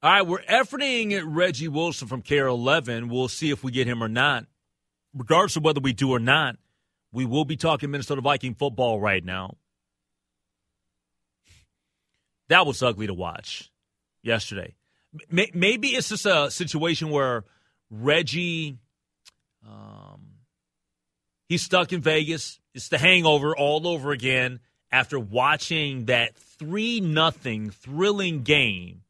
All right, we're efforting Reggie Wilson from KARE 11. We'll see if we get him or not. Regardless of whether we do or not, we will be talking Minnesota Viking football right now. That was ugly to watch yesterday. Maybe it's just a situation where Reggie, um, he's stuck in Vegas. It's the hangover all over again after watching that 3 nothing thrilling game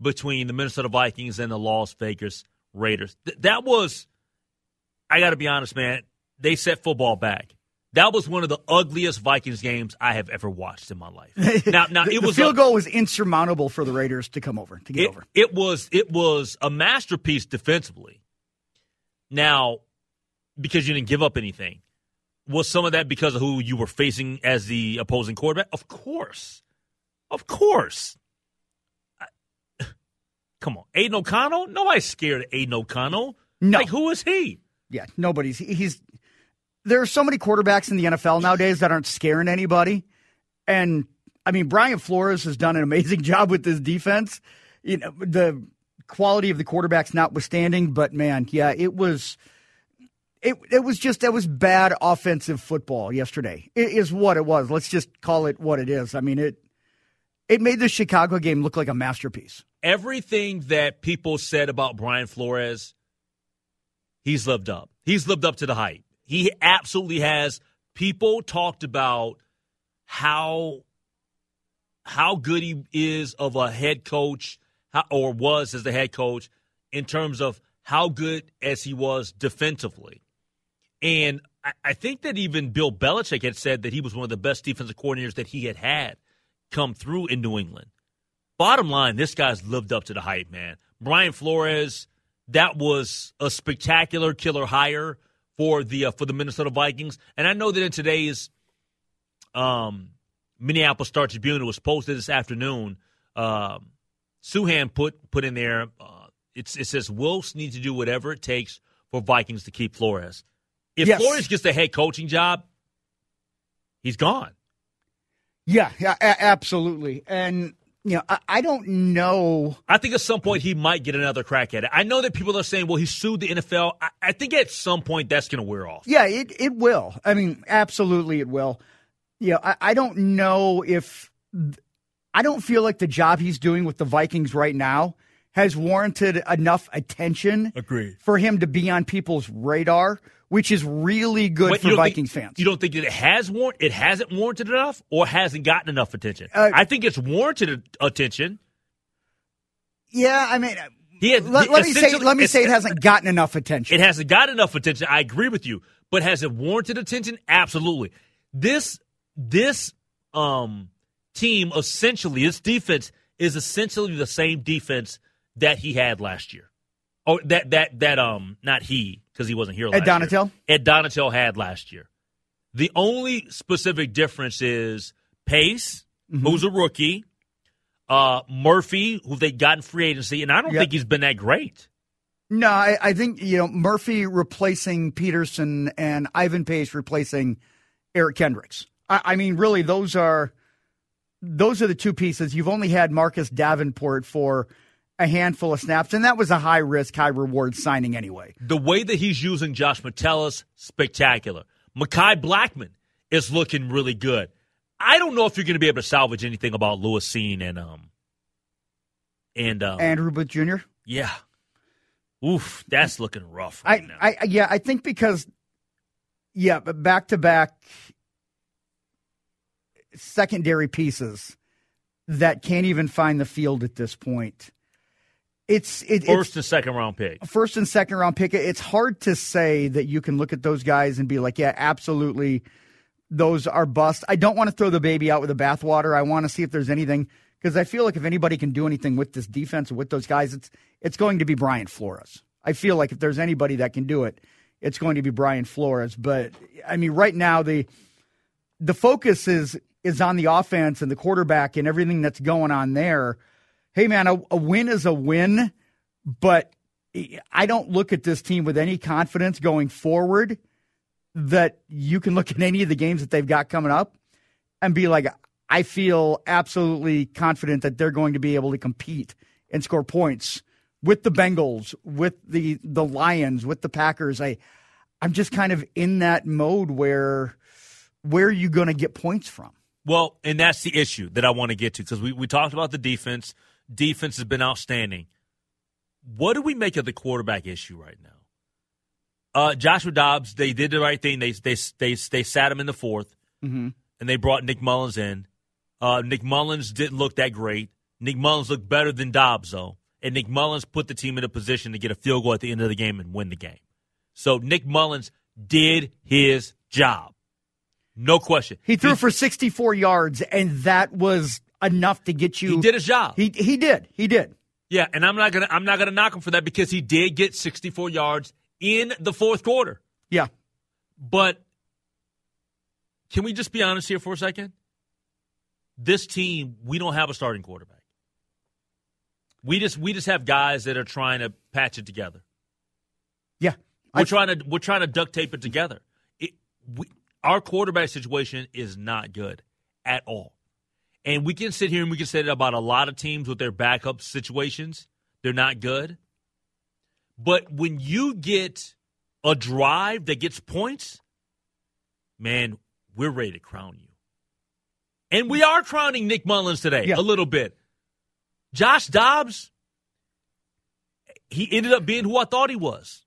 between the Minnesota Vikings and the Las Vegas Raiders. Th- that was, I got to be honest, man, they set football back. That was one of the ugliest Vikings games I have ever watched in my life. Now, now the, it the was field a, goal was insurmountable for the Raiders to come over to get it, over. it was it was a masterpiece defensively. Now, because you didn't give up anything, was some of that because of who you were facing as the opposing quarterback? Of course, of course. Come on, Aidan O'Connell. Nobody's scared of Aidan O'Connell. No. like who is he? Yeah, nobody's. He's there are so many quarterbacks in the NFL nowadays that aren't scaring anybody, and I mean Brian Flores has done an amazing job with this defense. You know the quality of the quarterbacks notwithstanding, but man, yeah, it was. It, it was just that was bad offensive football yesterday. It is what it was. Let's just call it what it is. I mean it it made the Chicago game look like a masterpiece. Everything that people said about Brian Flores, he's lived up. He's lived up to the hype. He absolutely has. People talked about how how good he is of a head coach, or was as the head coach, in terms of how good as he was defensively. And I think that even Bill Belichick had said that he was one of the best defensive coordinators that he had had come through in New England. Bottom line, this guy's lived up to the hype, man. Brian Flores, that was a spectacular killer hire for the uh, for the Minnesota Vikings. And I know that in today's um, Minneapolis Star Tribune, it was posted this afternoon. Um, Souhan put put in there. Uh, it's, it says Wilfs needs to do whatever it takes for Vikings to keep Flores. If Yes. Flores gets the head coaching job, he's gone. Yeah, yeah, a- absolutely. And you know, I, I don't know. I think at some point he might get another crack at it. I know that people are saying, well, he sued the NFL. I, I think at some point that's going to wear off. Yeah, it it will. I mean, absolutely, it will. Yeah, I, I don't know if I don't feel like the job he's doing with the Vikings right now has warranted enough attention Agreed. for him to be on people's radar, which is really good for don't think- Vikings fans. You don't think that it has warrant? It hasn't warranted enough, or hasn't gotten enough attention? Uh, I think it's warranted attention. yeah, I mean, He had, let, let me say let me say it hasn't gotten enough attention. It hasn't got enough attention. I agree with you, but has it warranted attention? Absolutely. This this um team essentially, its defense is essentially the same defense that he had last year. Oh, that that that um not he because he wasn't here last Ed Donatell? year. Ed Donatell had last year. The only specific difference is Pace, Mm-hmm. who's a rookie, uh, Murphy, who they got in free agency, and I don't Yep. think he's been that great. No, I, I think you know Murphy replacing Peterson and Ivan Pace replacing Eric Kendricks. I, I mean, really, those are those are the two pieces. You've only had Marcus Davenport for a handful of snaps, and that was a high risk, high reward signing anyway. the way that he's using Josh Metellus, spectacular. Mekhi Blackmon is looking really good. I don't know if you're going to be able to salvage anything about Lewis Cine and um and um, Andrew Booth Jr. yeah, oof, that's looking rough right I, now. I, yeah, I think because, yeah, but back to back secondary pieces that can't even find the field at this point. It's it, First it's and second round pick. first and second round pick. It's hard to say that you can look at those guys and be like, yeah, absolutely, those are bust. I don't want to throw the baby out with the bathwater. I want to see if there's anything because I feel like if anybody can do anything with this defense or with those guys, it's it's going to be Brian Flores. I feel like if there's anybody that can do it, it's going to be Brian Flores. But I mean, right now the the focus is is on the offense and the quarterback and everything that's going on there. Hey, man, a, a win is a win, but I don't look at this team with any confidence going forward that you can look at any of the games that they've got coming up and be like, I feel absolutely confident that they're going to be able to compete and score points with the Bengals, with the the Lions, with the Packers. I I'm just kind of in that mode where where are you going to get points from? Well, and that's the issue that I want to get to because we, we talked about the defense. Defense has been outstanding. What do we make of the quarterback issue right now? Uh, Joshua Dobbs, they did the right thing. They they they they sat him in the 4th Mm-hmm. and they brought Nick Mullens in. Uh, Nick Mullens didn't look that great. Nick Mullens looked better than Dobbs though, and Nick Mullens put the team in a position to get a field goal at the end of the game and win the game. So Nick Mullens did his job, no question. He threw for 64 yards, and that was enough to get you. He did his job. He he did. He did. Yeah, and I'm not gonna I'm not gonna knock him for that because he did get 64 yards in the fourth quarter. Yeah. But can we just be honest here for a second? This team, we don't have a starting quarterback. We just we just have guys that are trying to patch it together. Yeah. We're I- trying to we're trying to duct tape it together. It, we, our quarterback situation is not good at all. And we can sit here and we can say that about a lot of teams with their backup situations. They're not good. But when you get a drive that gets points, man, we're ready to crown you. And we are crowning Nick Mullens today Yeah. a little bit. Josh Dobbs, he ended up being who I thought he was.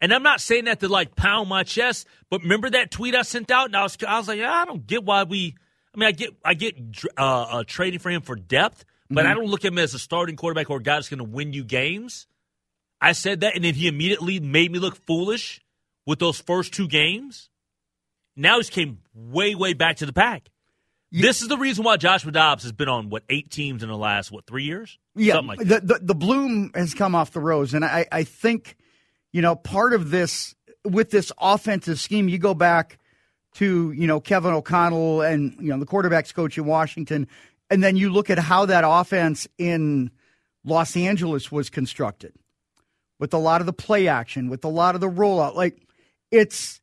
And I'm not saying that to like pound my chest, but remember that tweet I sent out, and I was, I was like, I don't get why we. I mean, I get, I get uh, uh, trading for him for depth, but I don't look at him as a starting quarterback or a guy that's going to win you games. I said that, and then he immediately made me look foolish with those first two games. Now he's came way, way back to the pack. this is the reason why Joshua Dobbs has been on what eight teams in the last what three years? Yeah, Something like that. the, the the bloom has come off the rose, and I I think you know part of this with this offensive scheme. You go back to you know Kevin O'Connell and you know the quarterbacks coach in Washington, and then you look at how that offense in Los Angeles was constructed with a lot of the play action, with a lot of the rollout. Like it's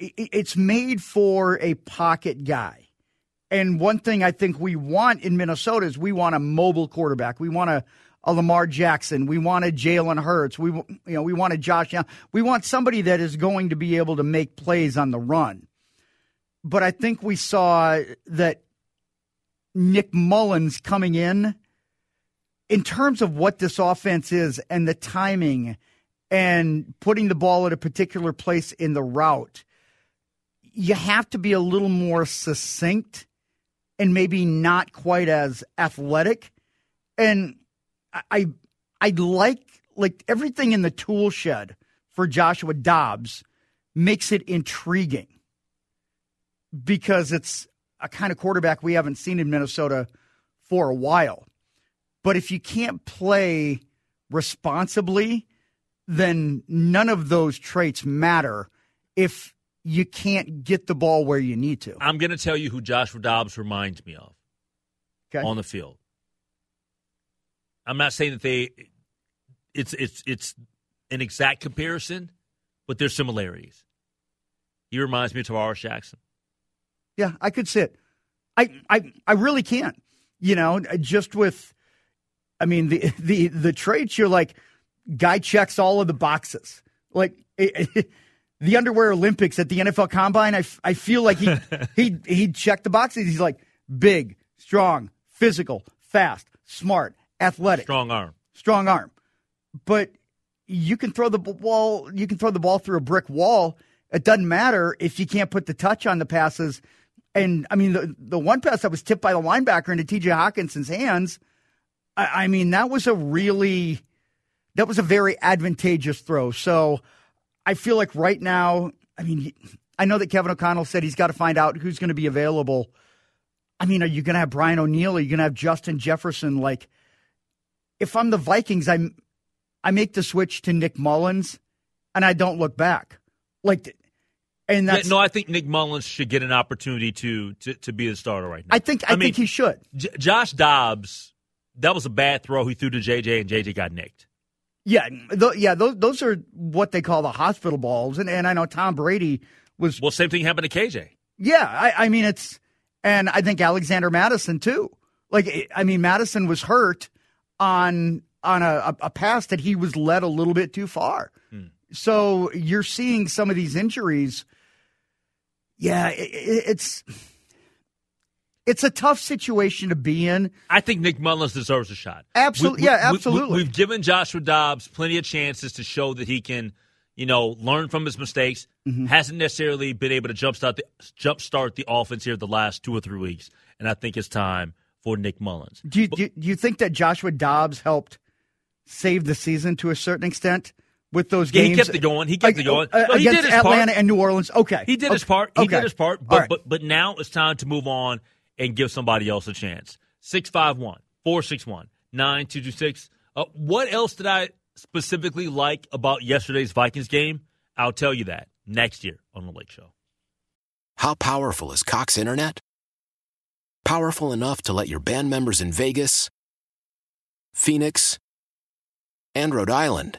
it's made for a pocket guy. And one thing I think we want in Minnesota is we want a mobile quarterback. We want a, a Lamar Jackson. We want a Jalen Hurts. We you know we want a Josh. We want somebody that is going to be able to make plays on the run. But I think we saw that Nick Mullens coming in in terms of what this offense is and the timing and putting the ball at a particular place in the route, you have to be a little more succinct and maybe not quite as athletic. And I, I, like like everything in the tool shed for Joshua Dobbs makes it intriguing because it's a kind of quarterback we haven't seen in Minnesota for a while. But if you can't play responsibly, then none of those traits matter if you can't get the ball where you need to. I'm going to tell you who Joshua Dobbs reminds me of Okay. on the field. I'm not saying that they it's it's it's an exact comparison, but there's similarities. He reminds me of Tarvaris Jackson. Yeah, I could sit. I I I really can't. You know, just with I mean the the the traits you're like guy checks all of the boxes. Like the underwear Olympics at the NFL Combine, I, f- I feel like he he he checked the boxes. He's like big, strong, physical, fast, smart, athletic, strong arm, strong arm. But you can throw the ball, you can throw the ball through a brick wall. It doesn't matter if you can't put the touch on the passes. And I mean, the the one pass that was tipped by the linebacker into T.J. Hockenson's hands. I, I mean, that was a really, that was a very advantageous throw. So I feel like right now, I mean, I know that Kevin O'Connell said he's got to find out who's going to be available. I mean, are you going to have Brian O'Neill? Are you going to have Justin Jefferson? Like, if I'm the Vikings, I'm I make the switch to Nick Mullens, and I don't look back. Like, and that's yeah, no. I think Nick Mullens should get an opportunity to to, to be the starter right now. I think I, I mean, think he should. J- Josh Dobbs, that was a bad throw he threw to JJ, and JJ got nicked. Yeah, th- yeah. Those those are what they call the hospital balls, and and I know Tom Brady was. Well, same thing happened to KJ. Yeah, I, I mean it's, and I think Alexander Mattison too. Like I mean, Mattison was hurt on on a, a pass that he was led a little bit too far. Hmm. So you're seeing some of these injuries. Yeah, it, it's it's a tough situation to be in. I think Nick Mullens deserves a shot. Absolutely, we, yeah, absolutely. We, have given Joshua Dobbs plenty of chances to show that he can, you know, learn from his mistakes. Mm-hmm. Hasn't necessarily been able to jumpstart the jumpstart the offense here the last two or three weeks, and I think it's time for Nick Mullins. Do you, but, do you think that Joshua Dobbs helped save the season to a certain extent with those games. He kept it going. He kept it going. Uh, no, he against Atlanta part. and New Orleans. Okay, he did okay. his part. He okay. did his part. But, right. but but now it's time to move on and give somebody else a chance. 651 461 9226. Uh, what else did I specifically like about yesterday's Vikings game? I'll tell you that next year on the Lake Show. How powerful is Cox Internet? Powerful enough to let your band members in Vegas, Phoenix, and Rhode Island.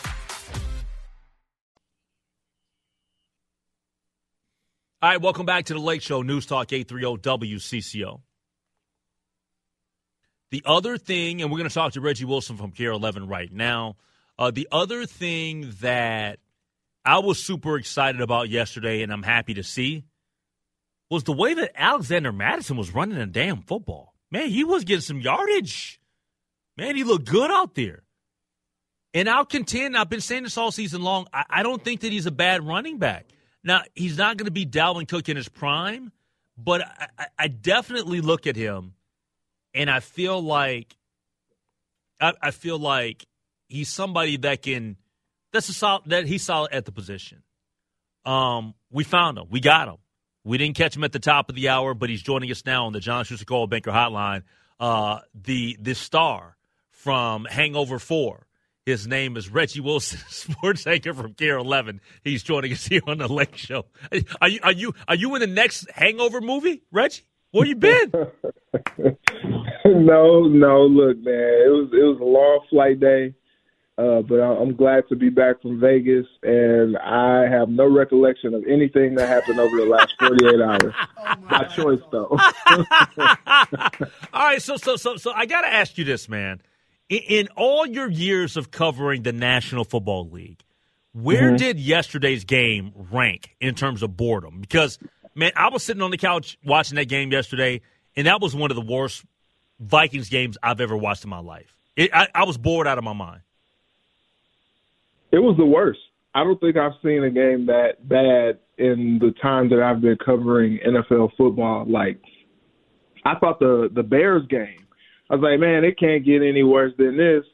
All right, welcome back to the Lake Show, News Talk 830 WCCO. The other thing, and we're going to talk to Reggie Wilson from KARE 11 right now. Uh, the other thing that I was super excited about yesterday, and I'm happy to see, was the way that Alexander Mattison was running a damn football. Man, he was getting some yardage. Man, he looked good out there. And I'll contend, I've been saying this all season long, I, I don't think that he's a bad running back. Now, he's not going to be Dalvin Cook in his prime, but I, I, definitely look at him and I feel like I, I feel like he's somebody that can that's a solid that he's solid at the position. Um, we found him. We got him. We didn't catch him at the top of the hour, but he's joining us now on the John Schuster Coldwell Banker Hotline. Uh, the the star from Hangover Four. His name is Reggie Wilson, sports anchor from KARE 11. He's joining us here on the Lake Show. Are you are you are you in the next Hangover movie, Reggie? Where you been? no, no. Look, man, it was it was a long flight day, uh, but I'm glad to be back from Vegas, and I have no recollection of anything that happened over the last 48 hours. Oh my choice, though. all right, so so so so I got to ask you this, man. In, in, all your years of covering the National Football League, where mm-hmm. did yesterday's game rank in terms of boredom? Because man, I was sitting on the couch watching that game yesterday, and that was one of the worst Vikings games I've ever watched in my life. It, I, I was bored out of my mind. It was the worst. I don't think I've seen a game that bad in the time that I've been covering NFL football. Like, I thought the the Bears game. I was like, man, it can't get any worse than this.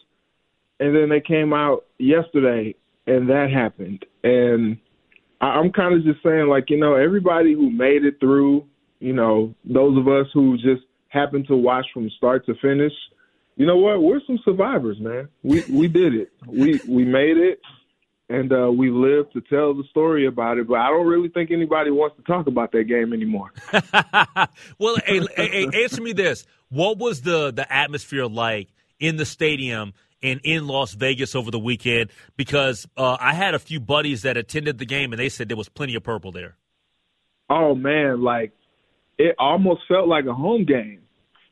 And then they came out yesterday, and that happened. And I'm kind of just saying, like, you know, everybody who made it through, you know, those of us who just happened to watch from start to finish, you know what? We're some survivors, man. We we did it. We we made it, and uh, we live to tell the story about it. But I don't really think anybody wants to talk about that game anymore. well, hey, hey, answer me this: What was the the atmosphere like in the stadium? and in Las Vegas over the weekend because uh, I had a few buddies that attended the game and they said there was plenty of purple there. Oh man, like it almost felt like a home game.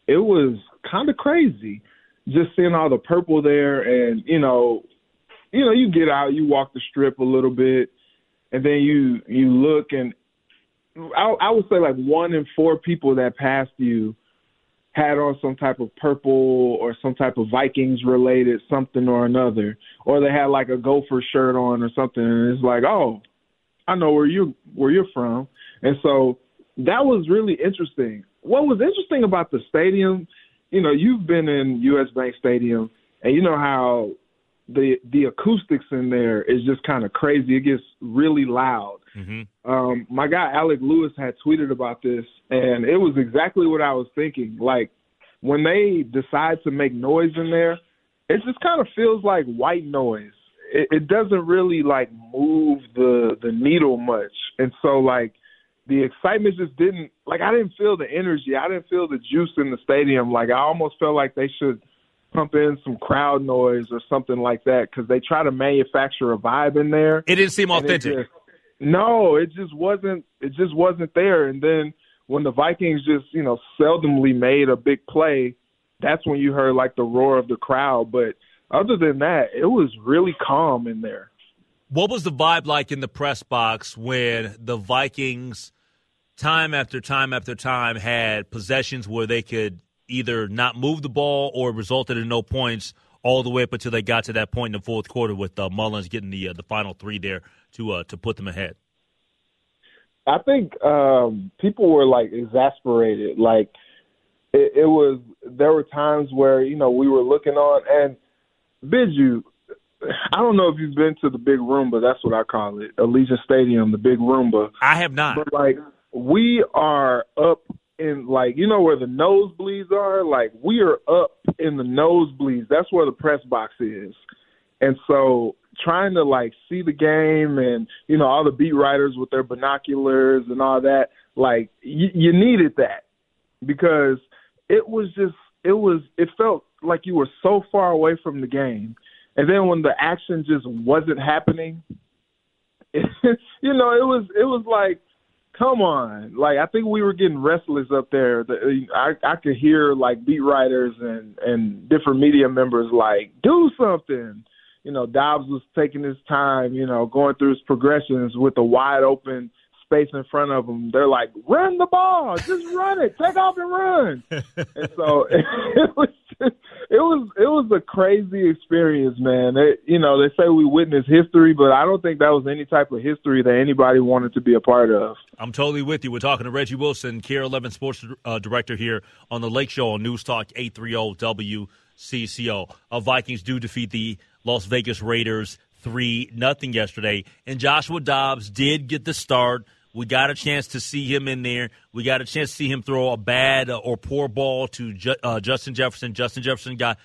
It was kind of crazy just seeing all the purple there and you know, you know, you get out, you walk the strip a little bit and then you you look and I, I would say like one in four people that passed you had on some type of purple or some type of Vikings related something or another, or they had like a Gopher shirt on or something, and it's like, oh, I know where you where you're from, and so that was really interesting. What was interesting about the stadium, you know, you've been in U.S. Bank Stadium, and you know how the the acoustics in there is just kind of crazy. It gets really loud. Mm-hmm. Um, my guy Alec Lewis had tweeted about this, and it was exactly what I was thinking. Like when they decide to make noise in there, it just kind of feels like white noise. It, it doesn't really like move the the needle much, and so like the excitement just didn't like I didn't feel the energy. I didn't feel the juice in the stadium. Like I almost felt like they should pump in some crowd noise or something like that because they try to manufacture a vibe in there. It didn't seem authentic. It just, no, it just wasn't. It just wasn't there. And then when the Vikings just you know seldomly made a big play, that's when you heard like the roar of the crowd. But other than that, it was really calm in there. What was the vibe like in the press box when the Vikings, time after time after time, had possessions where they could either not move the ball or resulted in no points all the way up until they got to that point in the fourth quarter with uh, Mullens getting the uh, the final three there to uh, to put them ahead? I think um, people were like exasperated. Like it, it was, there were times where you know we were looking on and Biju. I don't know if you've been to the Big Roomba. That's what I call it, Allegiant Stadium, the Big Roomba. I have not. But like we are up in like you know where the nosebleeds are. Like we are up in the nosebleeds. That's where the press box is, and so trying to like see the game and you know all the beat writers with their binoculars and all that. Like y- you needed that because it was just it was it felt like you were so far away from the game, and then when the action just wasn't happening, it, you know it was it was like come on. Like I think we were getting restless up there. The, I I could hear like beat writers and and different media members like do something. You know, Dobbs was taking his time. You know, going through his progressions with a wide open space in front of them. They're like, run the ball, just run it, take off and run. and so it was, just, it was, it was a crazy experience, man. It, you know, they say we witnessed history, but I don't think that was any type of history that anybody wanted to be a part of. I'm totally with you. We're talking to Reggie Wilson, KARE 11 Sports uh, Director here on the Lake Show on News Talk 830 WCCO. Uh, Vikings do defeat the Las Vegas Raiders three nothing yesterday, and Joshua Dobbs did get the start. We got a chance to see him in there. We got a chance to see him throw a bad or poor ball to Ju- uh, Justin Jefferson. Justin Jefferson got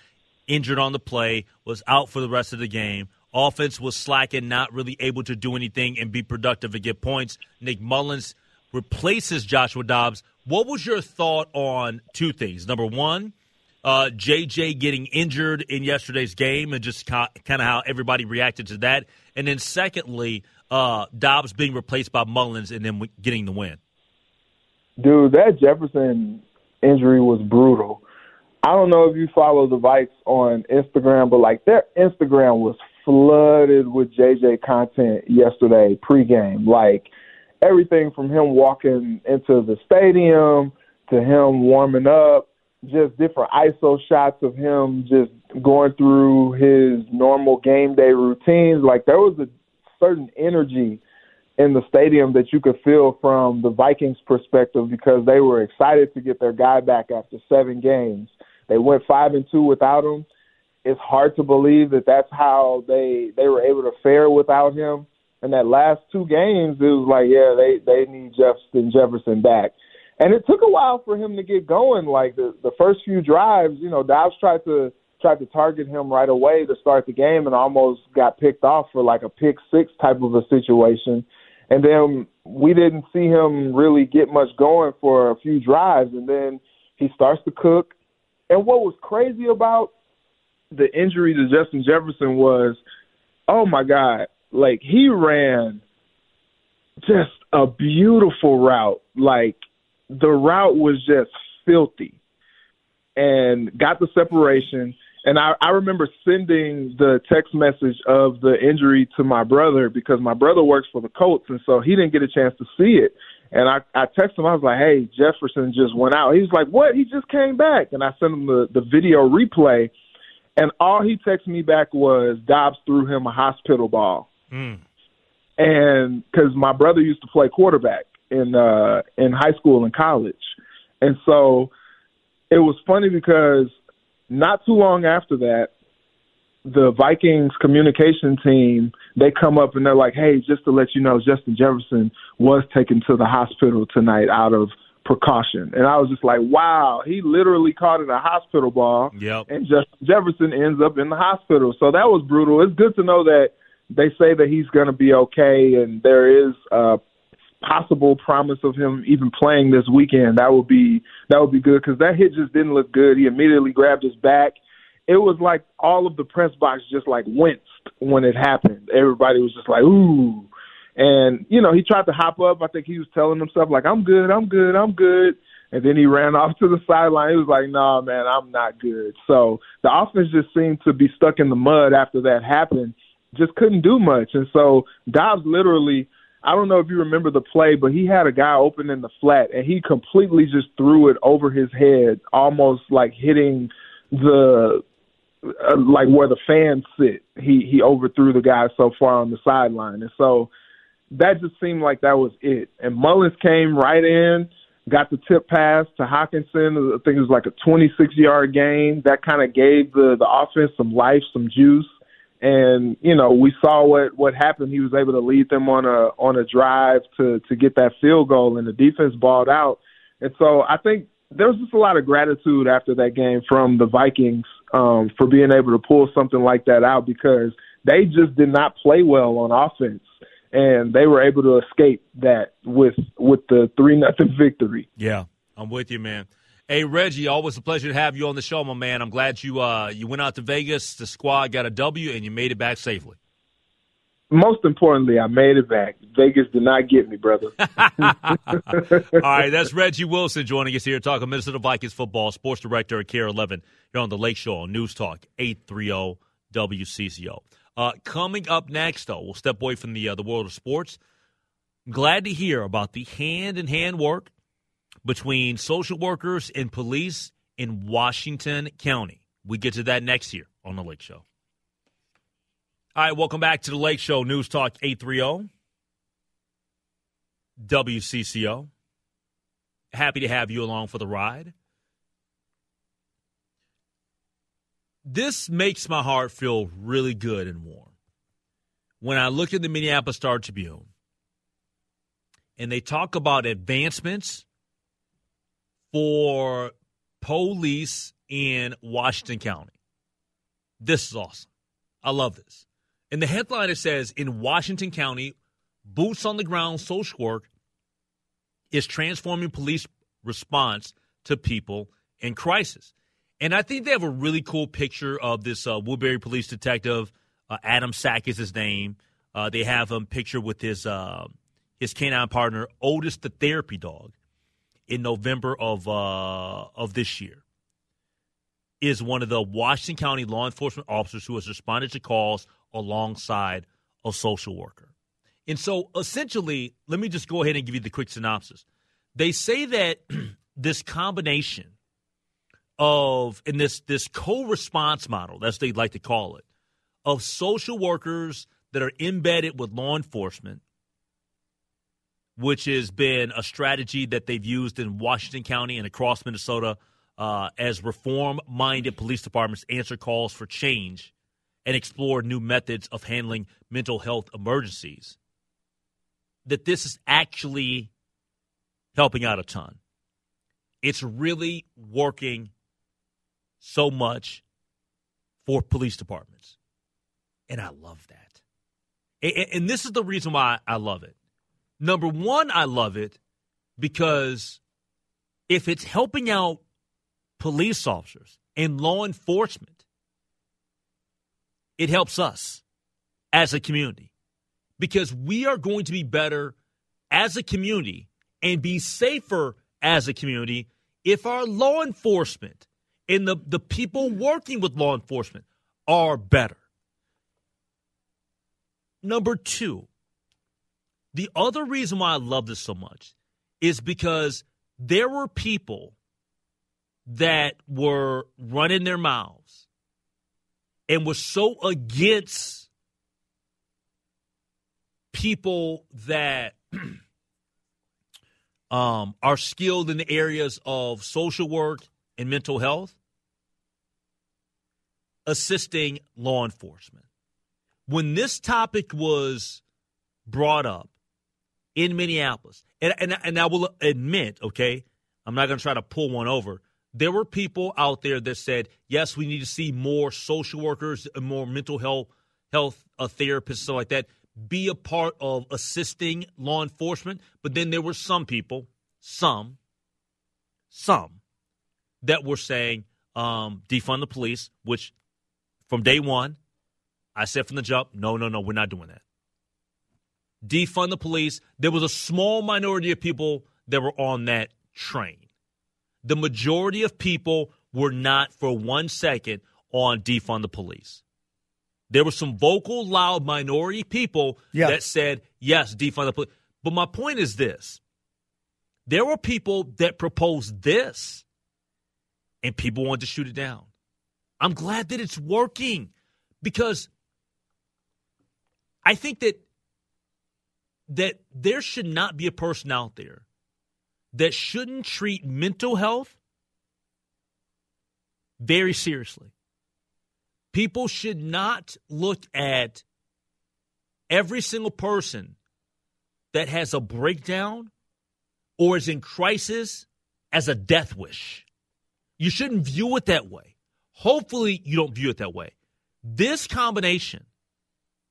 injured on the play, was out for the rest of the game. Offense was slacking, not really able to do anything and be productive and get points. Nick Mullens replaces Joshua Dobbs. What was your thought on two things? Number one, uh, JJ getting injured in yesterday's game and just kind of how everybody reacted to that. And then secondly, uh, Dobbs being replaced by Mullens and then getting the win. Dude, that Jefferson injury was brutal. I don't know if you follow the Vikes on Instagram, but like their Instagram was flooded with JJ content yesterday pregame. Like everything from him walking into the stadium to him warming up, just different ISO shots of him just going through his normal game day routines. Like there was a certain energy in the stadium that you could feel from the Vikings perspective because they were excited to get their guy back after seven games. They went five and two without him. It's hard to believe that that's how they they were able to fare without him. And that last two games, it was like, yeah, they they need Justin Jefferson back. And it took a while for him to get going. Like the the first few drives, you know, Dobbs tried to tried to target him right away to start the game and almost got picked off for like a pick six type of a situation. And then we didn't see him really get much going for a few drives and then he starts to cook. And what was crazy about the injury to Justin Jefferson was, oh my God, like he ran just a beautiful route. Like the route was just filthy and got the separation. And I, I remember sending the text message of the injury to my brother because my brother works for the Colts, and so he didn't get a chance to see it. And I, I texted him, I was like, hey, Jefferson just went out. He was like, what? He just came back. And I sent him the, the video replay, and all he texted me back was Dobbs threw him a hospital ball. Mm. And because my brother used to play quarterback in uh, in high school and college, and so it was funny because not too long after that, the Vikings communication team they come up and they're like, "Hey, just to let you know, Justin Jefferson was taken to the hospital tonight out of precaution." And I was just like, "Wow, he literally caught it a hospital ball." Yep. And Justin Jefferson ends up in the hospital. So that was brutal. It's good to know that they say that he's going to be okay, and there is a possible promise of him even playing this weekend. That would be that would be good because that hit just didn't look good. He immediately grabbed his back. It was like all of the press box just like winced when it happened. Everybody was just like, "Ooh." And you know, he tried to hop up. I think he was telling himself like, "I'm good, I'm good, I'm good." And then he ran off to the sideline. He was like, "Nah, man, I'm not good." So the offense just seemed to be stuck in the mud after that happened just couldn't do much. And so Dobbs literally, I don't know if you remember the play, but he had a guy open in the flat and he completely just threw it over his head, almost like hitting the uh, like where the fans sit. He he overthrew the guy so far on the sideline, and so that just seemed like that was it. And Mullens came right in, got the tip pass to Hockenson. I think it was like a 26 yard gain. That kind of gave the the offense some life, some juice and you know we saw what what happened. He was able to lead them on a on a drive to to get that field goal, and the defense balled out. And so I think there was just a lot of gratitude after that game from the Vikings um, for being able to pull something like that out because they just did not play well on offense, and they were able to escape that with with the three nothing victory. Yeah, I'm with you, man. Hey Reggie, always a pleasure to have you on the show, my man. I'm glad you uh, you went out to Vegas. The squad got a W, and you made it back safely. Most importantly, I made it back. Vegas did not get me, brother. All right, that's Reggie Wilson joining us here talking Minnesota Vikings football, sports director at KARE 11 here on the Lake Show on News Talk 830 WCCO. Uh, coming up next, though, we'll step away from the uh, the world of sports. Glad to hear about the hand in hand work between social workers and police in Washington County. We get to that next year on The Lake Show. All right, welcome back to The Lake Show, News Talk 830 WCCO. Happy to have you along for the ride. This makes my heart feel really good and warm. When I look at the Minneapolis Star Tribune and they talk about advancements for police in Washington County. This is awesome. I love this. And the headline, it says in Washington County, boots on the ground social work is transforming police response to people in crisis. And I think they have a really cool picture of this uh, Woodbury police detective. Uh, Adam Sack is his name. Uh, they have him pictured with his uh, his canine partner Otis, the therapy dog, in November of uh, of this year. Is one of the Washington County law enforcement officers who has responded to calls alongside a social worker. And so, essentially, let me just go ahead and give you the quick synopsis. They say that this combination of in this this co-response model, that's they'd like to call it, of social workers that are embedded with law enforcement, which has been a strategy that they've used in Washington County and across Minnesota uh, as reform-minded police departments answer calls for change and explore new methods of handling mental health emergencies. That this is actually helping out a ton. It's really working so much for police departments. And I love that. And, this is the reason why I love it. Number one, I love it because if it's helping out police officers and law enforcement, it helps us as a community because we are going to be better as a community and be safer as a community if our law enforcement and the, the people working with law enforcement are better. Number two, the other reason why I love this so much is because there were people that were running their mouths and were so against people that um, are skilled in the areas of social work and mental health assisting law enforcement. When this topic was brought up in Minneapolis, and, and, and I will admit, okay, I'm not going to try to pull one over. There were people out there that said, yes, we need to see more social workers more mental health health uh, therapists, stuff like that, be a part of assisting law enforcement. But then there were some people, some, some, that were saying um, defund the police, which from day one, I said from the jump, no, no, no, we're not doing that. Defund the police. There was a small minority of people that were on that train. The majority of people were not for one second on defund the police. There were some vocal, loud minority people yeah. that said, yes, defund the police. But my point is this there were people that proposed this, and people wanted to shoot it down. I'm glad that it's working because I think that that there should not be a person out there that shouldn't treat mental health very seriously. People should not look at every single person that has a breakdown or is in crisis as a death wish. You shouldn't view it that way. Hopefully, you don't view it that way. This combination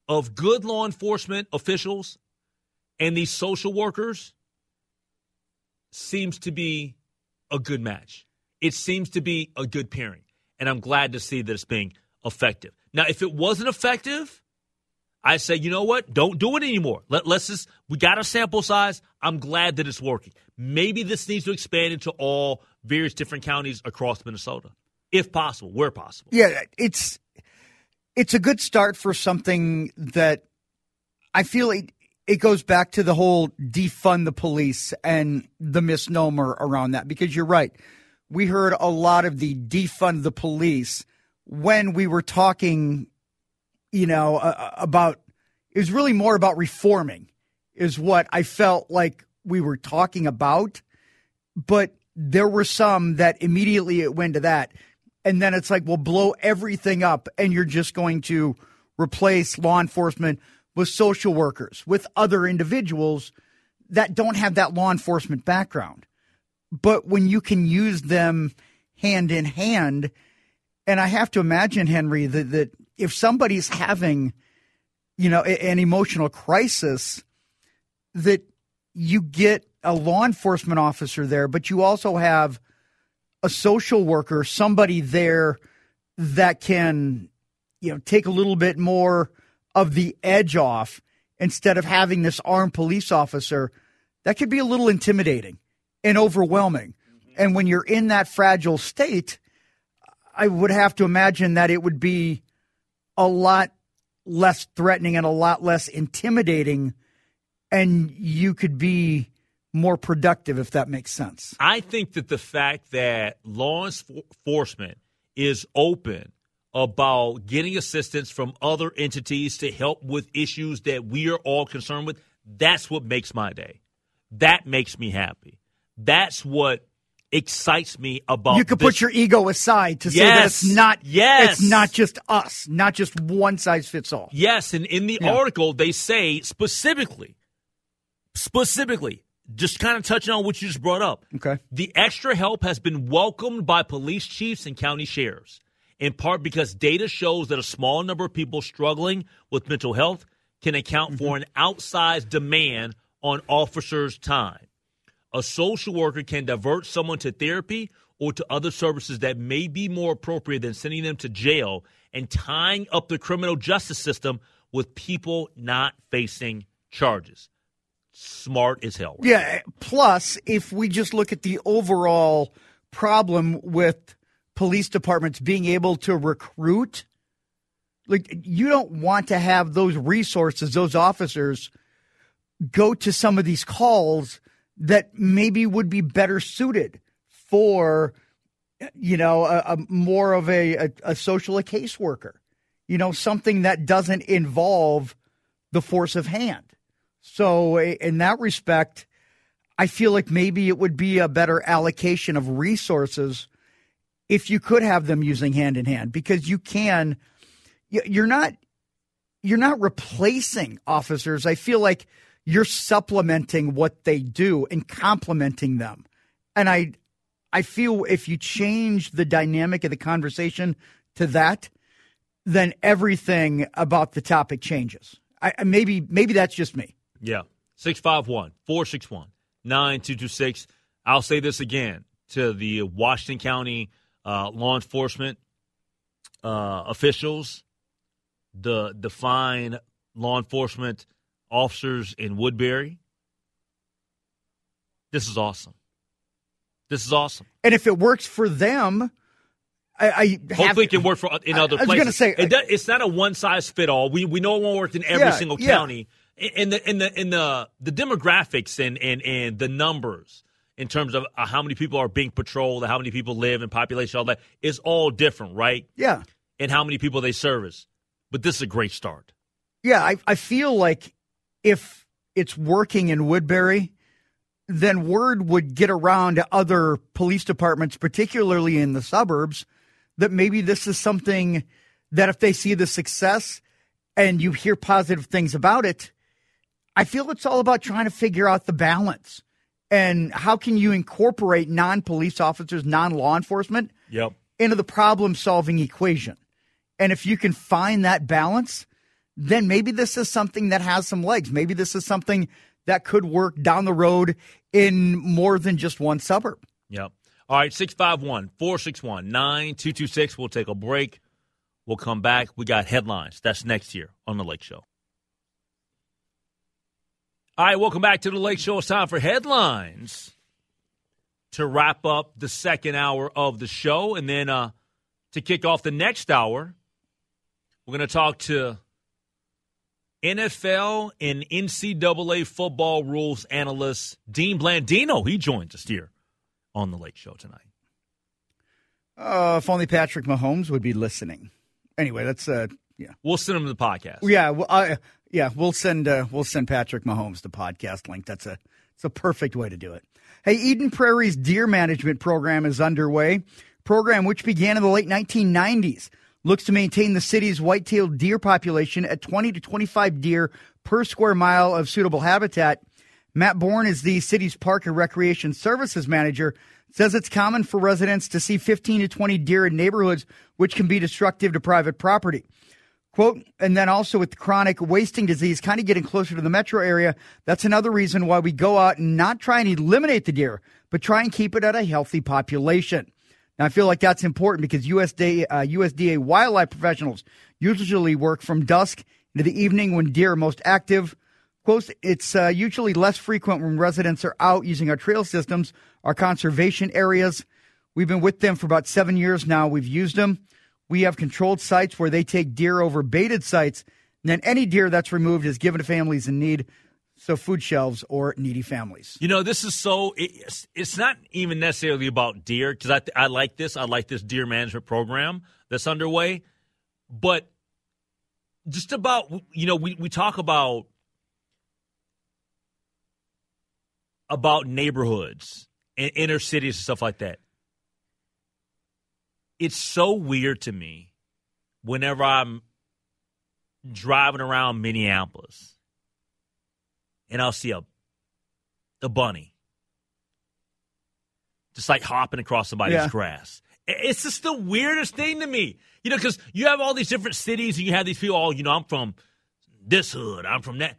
of good law enforcement officials and these social workers seems to be a good match. It seems to be a good pairing. And I'm glad to see that it's being effective. Now, if it wasn't effective, I say, you know what? Don't do it anymore. Let, let's just, we got a sample size. I'm glad that it's working. Maybe this needs to expand into all various different counties across Minnesota if possible, where possible. Yeah, it's it's a good start for something that I feel it, it goes back to the whole defund the police and the misnomer around that because you're right. We heard a lot of the defund the police when we were talking, you know, uh, about it was really more about reforming, is what I felt like we were talking about. But there were some that immediately it went to that and then it's like we'll blow everything up and you're just going to replace law enforcement with social workers with other individuals that don't have that law enforcement background. But when you can use them hand in hand and i have to imagine henry that, that if somebody's having you know an emotional crisis that you get a law enforcement officer there, but you also have a social worker, somebody there that can, you know, take a little bit more of the edge off instead of having this armed police officer, that could be a little intimidating and overwhelming. And when you're in that fragile state, I would have to imagine that it would be a lot less threatening and a lot less intimidating, and you could be more productive if that makes sense. I think that the fact that law enforcement is open about getting assistance from other entities to help with issues that we are all concerned with, that's what makes my day. That makes me happy. That's what excites me about You could this. put your ego aside to say that it's not Yes. it's not just us, not just one size fits all. Yes, and in the Yeah. article they say specifically, specifically, just kind of touching on what you just brought up. Okay. The extra help has been welcomed by police chiefs and county sheriffs, in part because data shows that a small number of people struggling with mental health can account for mm-hmm. an outsized demand on officers' time. A social worker can divert someone to therapy or to other services that may be more appropriate than sending them to jail and tying up the criminal justice system with people not facing charges. Smart as hell. Yeah. Plus, if we just look at the overall problem with police departments being able to recruit, like you don't want to have those resources, those officers go to some of these calls that maybe would be better suited for, you know, a, a more of a, a, a social a caseworker, you know, something that doesn't involve the force of hand. So, in that respect, I feel like maybe it would be a better allocation of resources if you could have them using hand in hand because you can you're not you're not replacing officers. I feel like you're supplementing what they do and complementing them. And I I feel if you change the dynamic of the conversation to that, then everything about the topic changes. I, maybe maybe that's just me. Yeah. 651 461 9226. I'll say this again to the Washington County uh, law enforcement uh, officials, the, the fine law enforcement officers in Woodbury. This is awesome. This is awesome. And if it works for them, I, I have, Hopefully, it can work for in I- other I was places. gonna say- it does, it's not a one size fit all. We we know it won't work in every Yeah, single yeah. county. In the in the in the the demographics and and and the numbers in terms of uh, how many people are being patrolled, how many people live in population, all that is all different, right? Yeah. And how many people they service. But this is a great start. Yeah, I, I feel like if it's working in Woodbury, then word would get around to other police departments, particularly in the suburbs, that maybe this is something that if they see the success and you hear positive things about it, I feel it's all about trying to figure out the balance. And how can you incorporate non police officers, non law enforcement Yep. into the problem solving equation? And if you can find that balance, then maybe this is something that has some legs. Maybe this is something that could work down the road in more than just one suburb. Yep. All right, 651 461 9226. We'll take a break. We'll come back. We got headlines. That's next year on The Lake Show. All right, welcome back to The Lake Show. It's time for headlines to wrap up the second hour of the show. And then uh, to kick off the next hour, we're going to talk to NFL and NCAA football rules analyst Dean Blandino. He joins us here on the Lake Show tonight. Uh, if only Patrick Mahomes would be listening. Anyway, that's uh, yeah, We'll send him to the podcast. yeah, well, uh, yeah. We'll send uh, we'll send Patrick Mahomes the podcast link. That's a it's a perfect way to do it. Hey, Eden Prairie's deer management program is underway. Program which began in the late 1990s looks to maintain the city's white-tailed deer population at 20 to 25 deer per square mile of suitable habitat. Matt Bourne is the city's park and recreation services manager. Says it's common for residents to see 15 to 20 deer in neighborhoods, which can be destructive to private property. Quote, and then also with chronic wasting disease kind of getting closer to the metro area, that's another reason why we go out and not try and eliminate the deer, but try and keep it at a healthy population. Now, I feel like that's important because USDA, uh, USDA wildlife professionals usually work from dusk into the evening when deer are most active. Quote, it's uh, usually less frequent when residents are out using our trail systems, our conservation areas. We've been with them for about seven years now. We've used them. We have controlled sites where they take deer over baited sites. And then any deer that's removed is given to families in need, so food shelves or needy families. You know, this is so, it's, it's not even necessarily about deer, because I, I like this. I like this deer management program that's underway. But just about, you know, we, we talk about about neighborhoods and inner cities and stuff like that. It's so weird to me whenever I'm driving around Minneapolis and I'll see a a bunny just like hopping across somebody's Yeah. grass. It's just the weirdest thing to me. You know, because you have all these different cities and you have these people, oh, you know, I'm from this hood, I'm from that.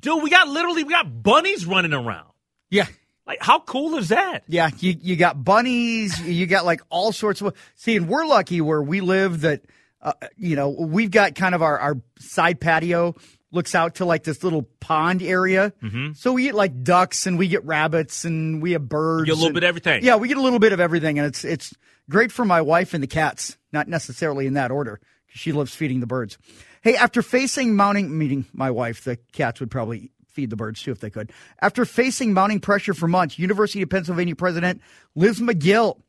Dude, we got literally, we got bunnies running around. Yeah. Like, how cool is that? Yeah, you you got bunnies, you got like all sorts of. See, and we're lucky where we live that, uh, you know, we've got kind of our our side patio looks out to like this little pond area. Mm-hmm. So we get like ducks and we get rabbits and we have birds. You get a little and- bit of everything. Yeah, we get a little bit of everything, and it's it's great for my wife and the cats. Not necessarily in that order, 'cause she loves feeding the birds. Hey, after facing mounting, meeting my wife, the cats would probably feed the birds too if they could. After facing mounting pressure for months, University of Pennsylvania President Liz Magill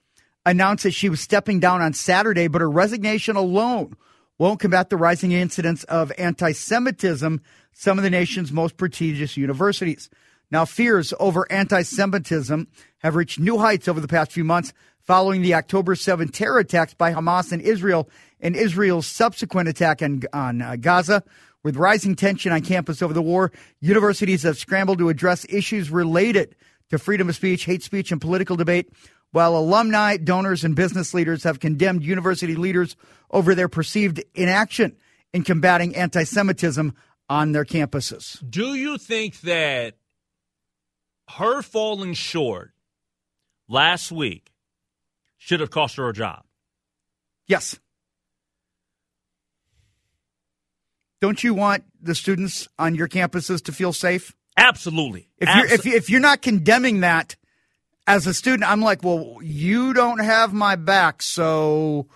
announced that she was stepping down on Saturday, but her resignation alone won't combat the rising incidence of anti Semitism, some of the nation's most prestigious universities. Now, fears over anti Semitism have reached new heights over the past few months following the October 7 terror attacks by Hamas in Israel and Israel's subsequent attack on, on uh, Gaza. With rising tension on campus over the war, universities have scrambled to address issues related to freedom of speech, hate speech, and political debate, while alumni, donors, and business leaders have condemned university leaders over their perceived inaction in combating anti Semitism on their campuses. Do you think that her falling short last week should have cost her a job? Yes. Don't you want the students on your campuses to feel safe? Absolutely. If you're if, you, if you're not condemning that as a student, I'm like, well, you don't have my back. So,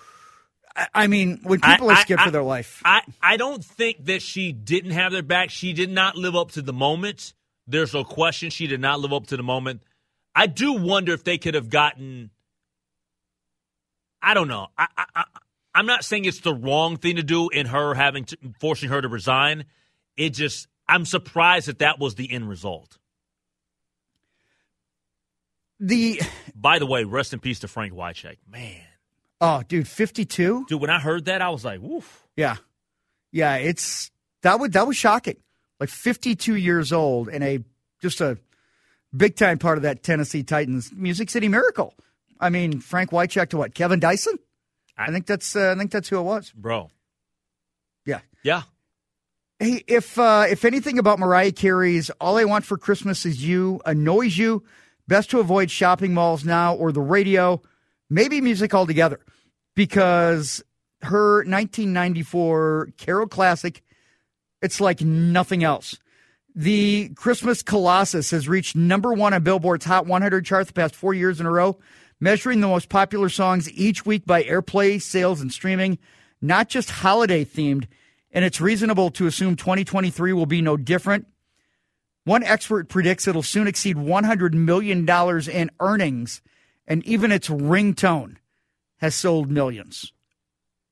I, mean, when people I- are scared I- for their life, I, I don't think that she didn't have their back. She did not live up to the moment. There's no question she did not live up to the moment. I do wonder if they could have gotten. I don't know. I I'm not saying it's the wrong thing to do in her having to forcing her to resign. It just I'm surprised that that was the end result. the By the way, rest in peace to Frank Wycheck. Man, oh, dude, 52. dude, when I heard that, I was like, "Woof." Yeah, yeah, it's that was that was shocking. Like 52 years old and a just a big time part of that Tennessee Titans Music City Miracle. I mean, Frank Wycheck to what? Kevin Dyson? I think that's uh, I think that's who it was. bro. Yeah. Yeah, Hey, if uh, if anything about Mariah Carey's "All I Want for Christmas Is You" annoys you, best to avoid shopping malls now or the radio, maybe music altogether, because her 1994 Carol classic, it's like nothing else. The Christmas Colossus has reached number one on Billboard's Hot 100 chart the past four years in a row, measuring the most popular songs each week by airplay, sales, and streaming, not just holiday themed. And it's reasonable to assume 2023 will be no different. One expert predicts it'll soon exceed $100 million in earnings, and even its ringtone has sold millions.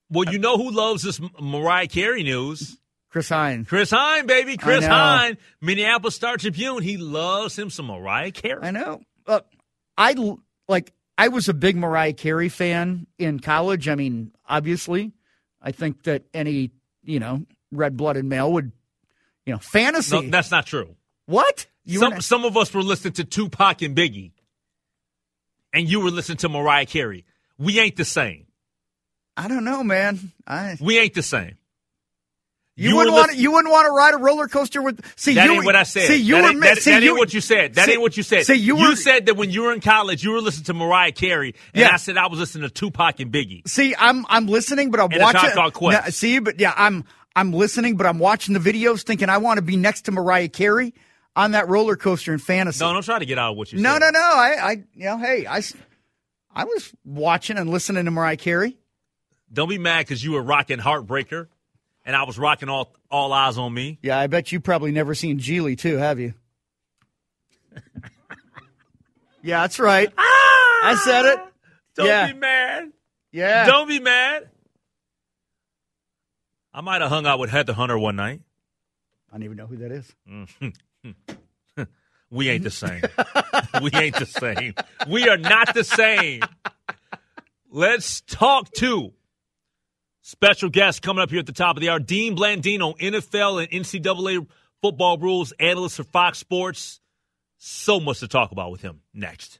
Well, you know who loves this Mariah Carey news? Chris Hine. Chris Hine, baby. Chris. Hine, Minneapolis Star Tribune. He loves him some Mariah Carey. I know. Uh, I like. I was a big Mariah Carey fan in college. I mean, obviously, I think that any you know red-blooded male would, you know, fantasy. No, that's not true. what? You Some, not- some of us were listening to Tupac and Biggie, and you were listening to Mariah Carey. We ain't the same. I don't know, man. I We ain't the same. You, You wouldn't want to, you wouldn't want to ride a roller coaster with see That you ain't what I said. See you that were that, see, that you, ain't what you said. That see- ain't what you said. See you were said that when you were in college, you were listening to Mariah Carey, and Yeah. I said I was listening to Tupac and Biggie. See, I'm I'm listening, but I'm And watching. Quest. Now, see, but yeah, I'm I'm listening, but I'm watching the videos, thinking I want to be next to Mariah Carey on that roller coaster in fantasy. No, don't try to get out of what you no, said. no, no. I, I, you know, hey, I, I was watching and listening to Mariah Carey. Don't be mad because you were rocking Heartbreaker, and I was rocking all all eyes on me. Yeah, I bet you probably never seen Geely too, have you? yeah, that's right. Ah! I said it. Don't Yeah. be mad. Yeah. Don't be mad. I might have hung out with Heather Hunter one night. I don't even know who that is. Mm-hmm. We ain't the same. we ain't the same. We are not the same. Let's talk to special guest coming up here at the top of the hour, Dean Blandino, NFL and NCAA football rules analyst for Fox Sports. So much to talk about with him next.